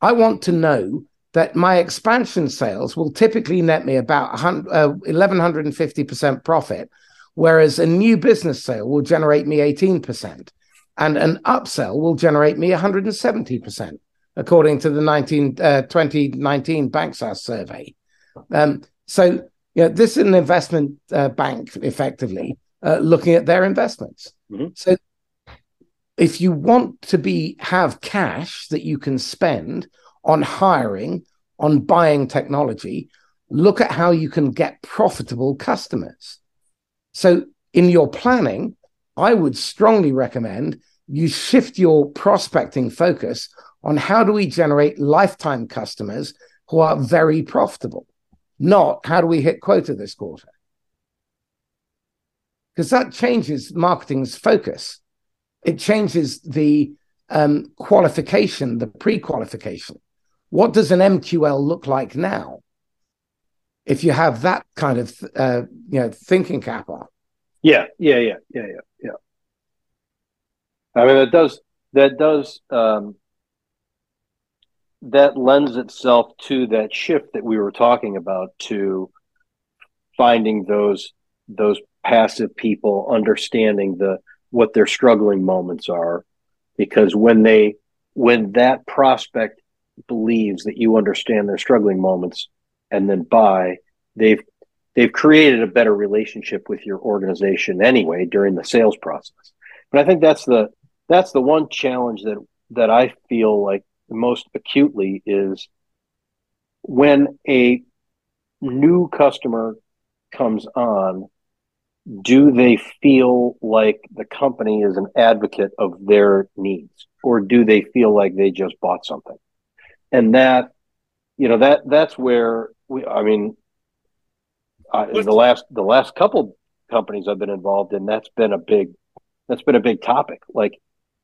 I want to know that my expansion sales will typically net me about 1150% uh, profit, whereas a new business sale will generate me 18%, and an upsell will generate me 170%, according to the 19, uh, 2019 BankSAS survey. Um, so, you know, this is an investment uh, bank, effectively, uh, looking at their investments. Mm-hmm. So, if you want to be have cash that you can spend on hiring, on buying technology, look at how you can get profitable customers. So, in your planning, I would strongly recommend you shift your prospecting focus on how do we generate lifetime customers who are very profitable, not how do we hit quota this quarter. Because that changes marketing's focus. It changes the um, qualification, the pre qualification. what does an MQL look like now? If you have that kind of uh, you know thinking cap on. Yeah, yeah, yeah, yeah, yeah, yeah. I mean, that does that does um, that lends itself to that shift that we were talking about to finding those those passive people understanding the what their struggling moments are. Because when they when that prospect believes that you understand their struggling moments and then buy they've they've created a better relationship with your organization anyway during the sales process. But i think that's the that's the one challenge that that i feel like most acutely is when a new customer comes on do they feel like the company is an advocate of their needs? Or do they feel like they just bought something? And that you know that that's where we i mean uh, the last the last couple companies i've been involved in that's been a big that's been a big topic. Like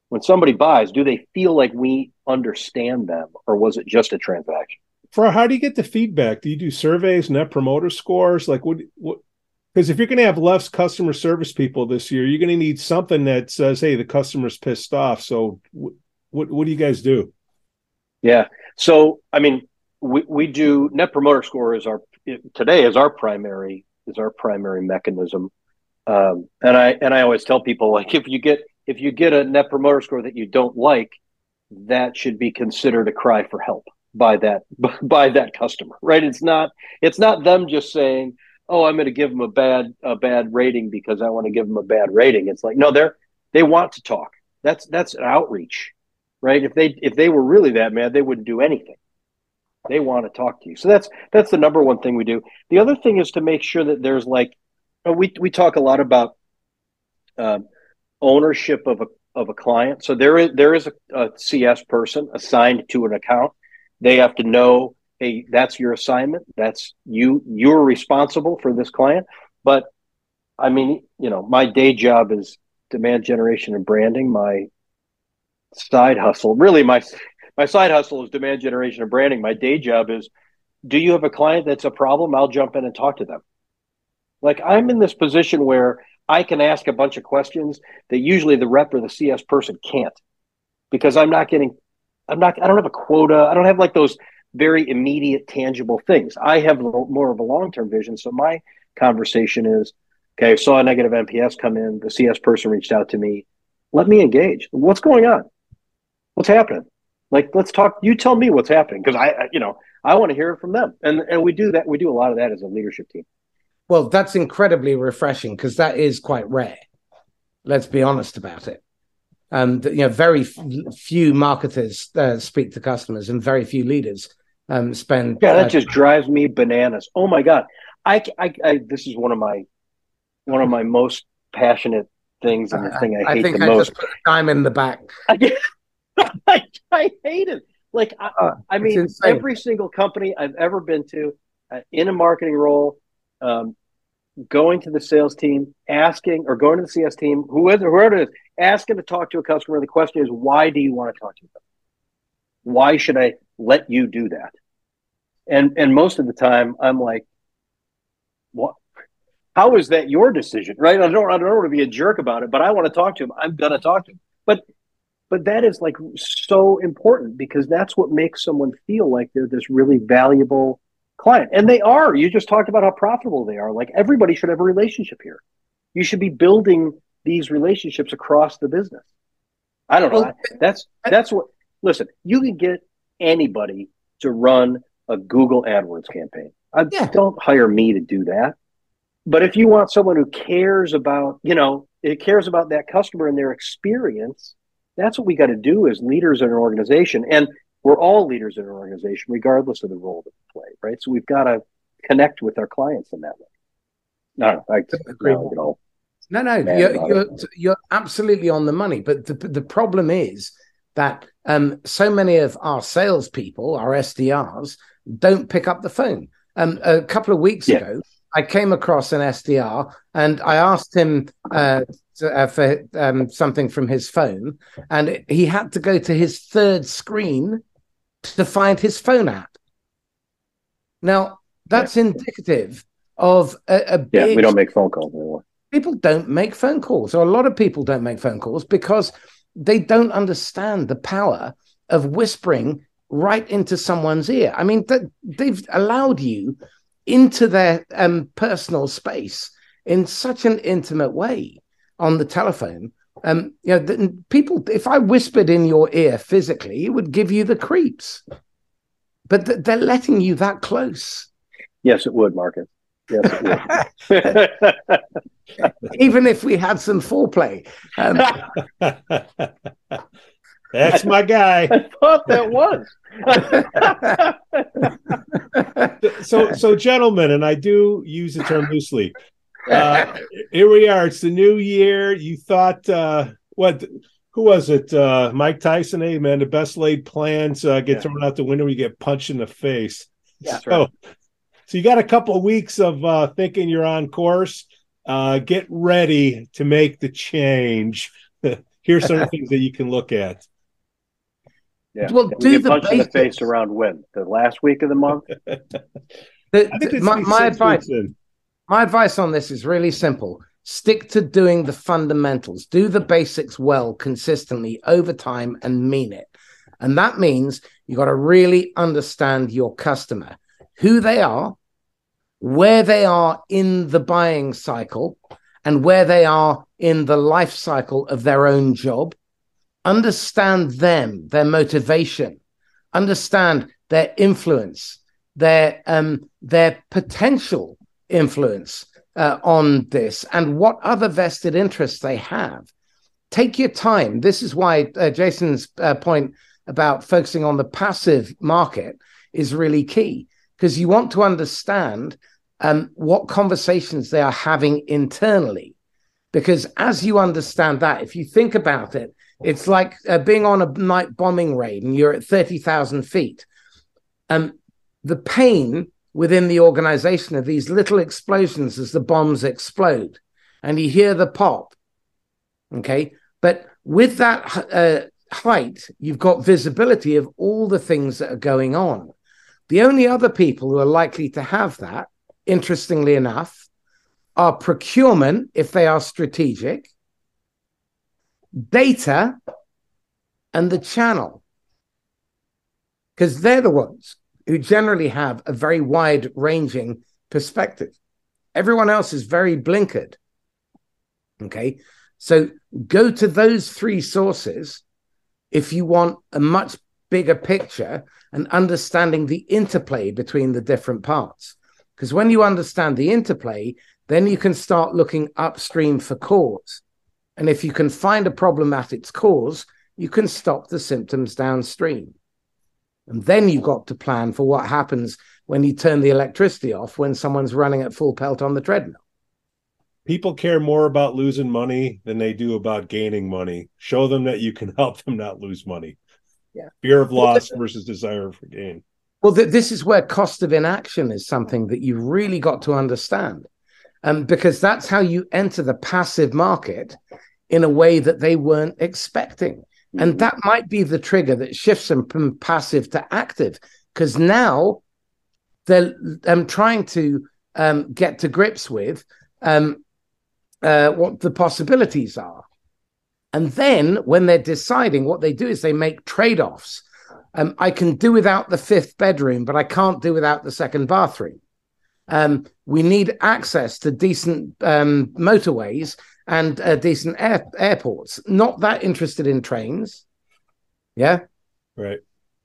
when somebody buys do they feel like we understand them or was it just a transaction? For how do you get the feedback? Do you do surveys net promoter scores? Like what what because if you're going to have less customer service people this year, you're going to need something that says, "Hey, the customer's pissed off." So, what what do you guys do? Yeah, so I mean, we we do Net Promoter Score is our today is our primary is our primary mechanism, um, and I and I always tell people like if you get if you get a Net Promoter Score that you don't like, that should be considered a cry for help by that [LAUGHS] by that customer, right? It's not it's not them just saying oh, I'm going to give them a bad a bad rating because I want to give them a bad rating. It's like no, they're they want to talk. That's that's an outreach, right? If they if they were really that mad, they wouldn't do anything. They want to talk to you. So that's that's the number one thing we do. The other thing is to make sure that there's like we we talk a lot about um, ownership of a of a client. So there is there is a, a CS person assigned to an account. They have to know hey, that's your assignment. That's you. You're responsible for this client. But I mean, you know, my day job is demand generation and branding. My side hustle, really, my my side hustle is demand generation and branding. My day job is, do you have a client that's a problem? I'll jump in and talk to them. Like I'm in this position where I can ask a bunch of questions that usually the rep or the CS person can't because I'm not getting, I'm not, I don't have a quota. I don't have like those very immediate, tangible things. I have more of a long term vision. So my conversation is okay, I saw a negative NPS come in. The CS person reached out to me. Let me engage. What's going on? What's happening? Like, let's talk. You tell me what's happening because I, you know, I want to hear it from them. And and we do that. We do a lot of that as a leadership team. Well, that's incredibly refreshing because that is quite rare. Let's be honest about it. Um, you know, very f- few marketers uh, speak to customers, and very few leaders um, spend. Yeah, that uh, just drives me bananas. Oh my god, I, I, I, this is one of my one of my most passionate things and the uh, thing I, I hate the I most. I'm in the back. [LAUGHS] I, I, hate it. Like I, uh, I mean, every single company I've ever been to, uh, in a marketing role, um, going to the sales team, asking, or going to the CS team, whoever, whoever it is, asking to talk to a customer. The question is, why do you want to talk to them? Why should I let you do that? And and most of the time, I'm like, what? How is that your decision, right? I don't I don't want to be a jerk about it, but I want to talk to him. I'm gonna talk to him. But but that is like so important because that's what makes someone feel like they're this really valuable client. And they are. You just talked about how profitable they are. Like everybody should have a relationship here. You should be building these relationships across the business. I don't know. Well, that's that's what listen, you can get anybody to run a Google AdWords campaign. I yeah. don't hire me to do that. But if you want someone who cares about, you know, it cares about that customer and their experience, that's what we got to do as leaders in an organization. And we're all leaders in an organization, regardless of the role that we play, right? So we've got to connect with our clients in that way. No, I agree. No, no, you're, you're, you're absolutely on the money. But the the problem is that um, so many of our salespeople, our SDRs, don't pick up the phone. Um, a couple of weeks yeah. ago, I came across an SDR and I asked him uh, to, uh, for um, something from his phone, and he had to go to his third screen to find his phone app. Now, that's yeah. indicative of a, a yeah. We don't make phone calls anymore. People don't make phone calls, or a lot of people don't make phone calls because they don't understand the power of whispering right into someone's ear. I mean, th- they've allowed you into their um, personal space in such an intimate way on the telephone. Um, you know, the, people. If I whispered in your ear physically, it would give you the creeps. But th- they're letting you that close. Yes, it would, Marcus. Yes, it would. [LAUGHS] Even if we had some foreplay. Um, [LAUGHS] That's my guy. I thought that was. [LAUGHS] so, so, gentlemen, and I do use the term loosely. Uh, here we are. It's the new year. You thought uh, what? Who was it? Uh, Mike Tyson. Hey, man, the best laid plans uh, get yeah. thrown out the window. You get punched in the face. Yeah. So, right. so you got a couple of weeks of uh, thinking you're on course. Uh, get ready to make the change. [LAUGHS] Here's some [LAUGHS] things that you can look at. Yeah. Well, do the punch in the face around when the last week of the month. [LAUGHS] the, my, my advice, my advice on this is really simple: stick to doing the fundamentals, do the basics well, consistently over time, and mean it. And that means you got to really understand your customer, who they are, where they are in the buying cycle, and where they are in the life cycle of their own job. Understand them, their motivation, understand their influence, their um, their potential influence uh, on this, and what other vested interests they have. Take your time. This is why uh, Jason's uh, point about focusing on the passive market is really key because you want to understand um, what conversations they are having internally. Because as you understand that, if you think about it, it's like uh, being on a night bombing raid and you're at 30,000 feet. Um, the pain within the organization of these little explosions as the bombs explode and you hear the pop. Okay. But with that uh, height, you've got visibility of all the things that are going on. The only other people who are likely to have that, interestingly enough, are procurement if they are strategic data and the channel because they're the ones who generally have a very wide ranging perspective. Everyone else is very blinkered. Okay? So go to those three sources if you want a much bigger picture and understanding the interplay between the different parts. Because when you understand the interplay then you can start looking upstream for cause. And if you can find a problem at its cause, you can stop the symptoms downstream. And then you've got to plan for what happens when you turn the electricity off when someone's running at full pelt on the treadmill. People care more about losing money than they do about gaining money. Show them that you can [LAUGHS] help them not lose money. Yeah. Fear of loss versus desire for gain. Well, th- this is where cost of inaction is something that you've really got to understand. Um, because that's how you enter the passive market in a way that they weren't expecting. And mm-hmm. that might be the trigger that shifts them from passive to active because now they're um, trying to um, get to grips with um, uh, what the possibilities are. And then when they're deciding, what they do is they make trade offs. Um, I can do without the fifth bedroom, but I can't do without the second bathroom. Um, we need access to decent um, motorways and uh, decent air, airports. Not that interested in trains. Yeah. Right.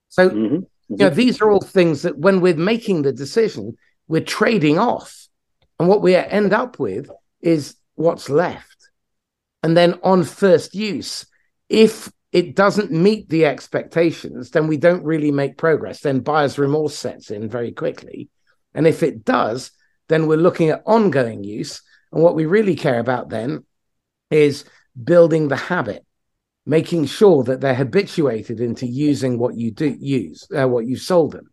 So, mm-hmm. Mm-hmm. you know, these are all things that when we're making the decision, we're trading off. And what we end up with is what's left. And then on first use, if it doesn't meet the expectations, then we don't really make progress. Then buyer's remorse sets in very quickly. And if it does, then we're looking at ongoing use. And what we really care about then is building the habit, making sure that they're habituated into using what you do use, uh, what you sold them.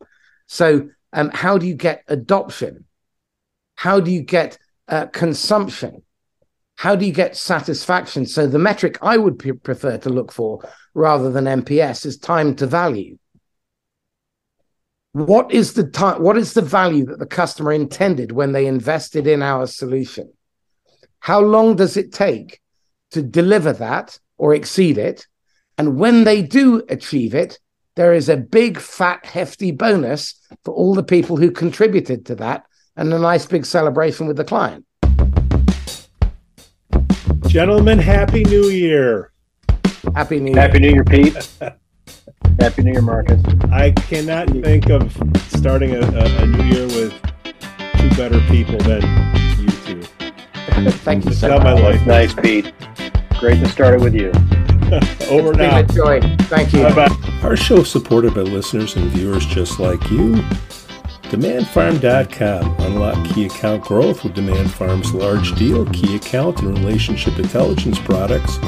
So, um, how do you get adoption? How do you get uh, consumption? How do you get satisfaction? So, the metric I would p- prefer to look for rather than NPS is time to value. what is the time what is the value that the customer intended when they invested in our solution how long does it take to deliver that or exceed it and when they do achieve it there is a big fat hefty bonus for all the people who contributed to that and a nice big celebration with the client gentlemen happy new year happy new year Happy New Year, Pete. [LAUGHS] Happy New Year, Marcus. I cannot think of starting a, a, a new year with two better people than you two. [LAUGHS] thank you so not my much life. Nice, Pete. Great to start it with you. [LAUGHS] Over It's been a joy thank you Bye bye. Our show is supported by listeners and viewers just like you. DemandFarm.com. Unlock key account growth with DemandFarm's large deal, key account, and relationship intelligence products.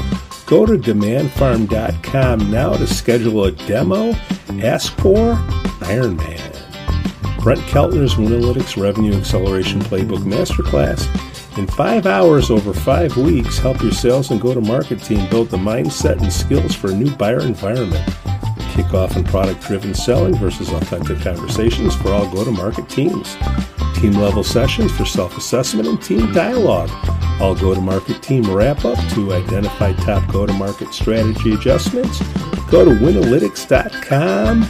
Go to DemandFarm.com now to schedule a demo. Ask for Iron Man. Brent Keltner's Winalytics Revenue Acceleration Playbook Masterclass. In five hours over five weeks, help your sales and go to market team build the mindset and skills for a new buyer environment. Kickoff and product driven selling versus authentic conversations for all go to market teams. Team level sessions for self assessment and team dialogue. All go to market team wrap up to identify top go to market strategy adjustments. Go to winalytics.com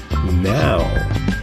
now.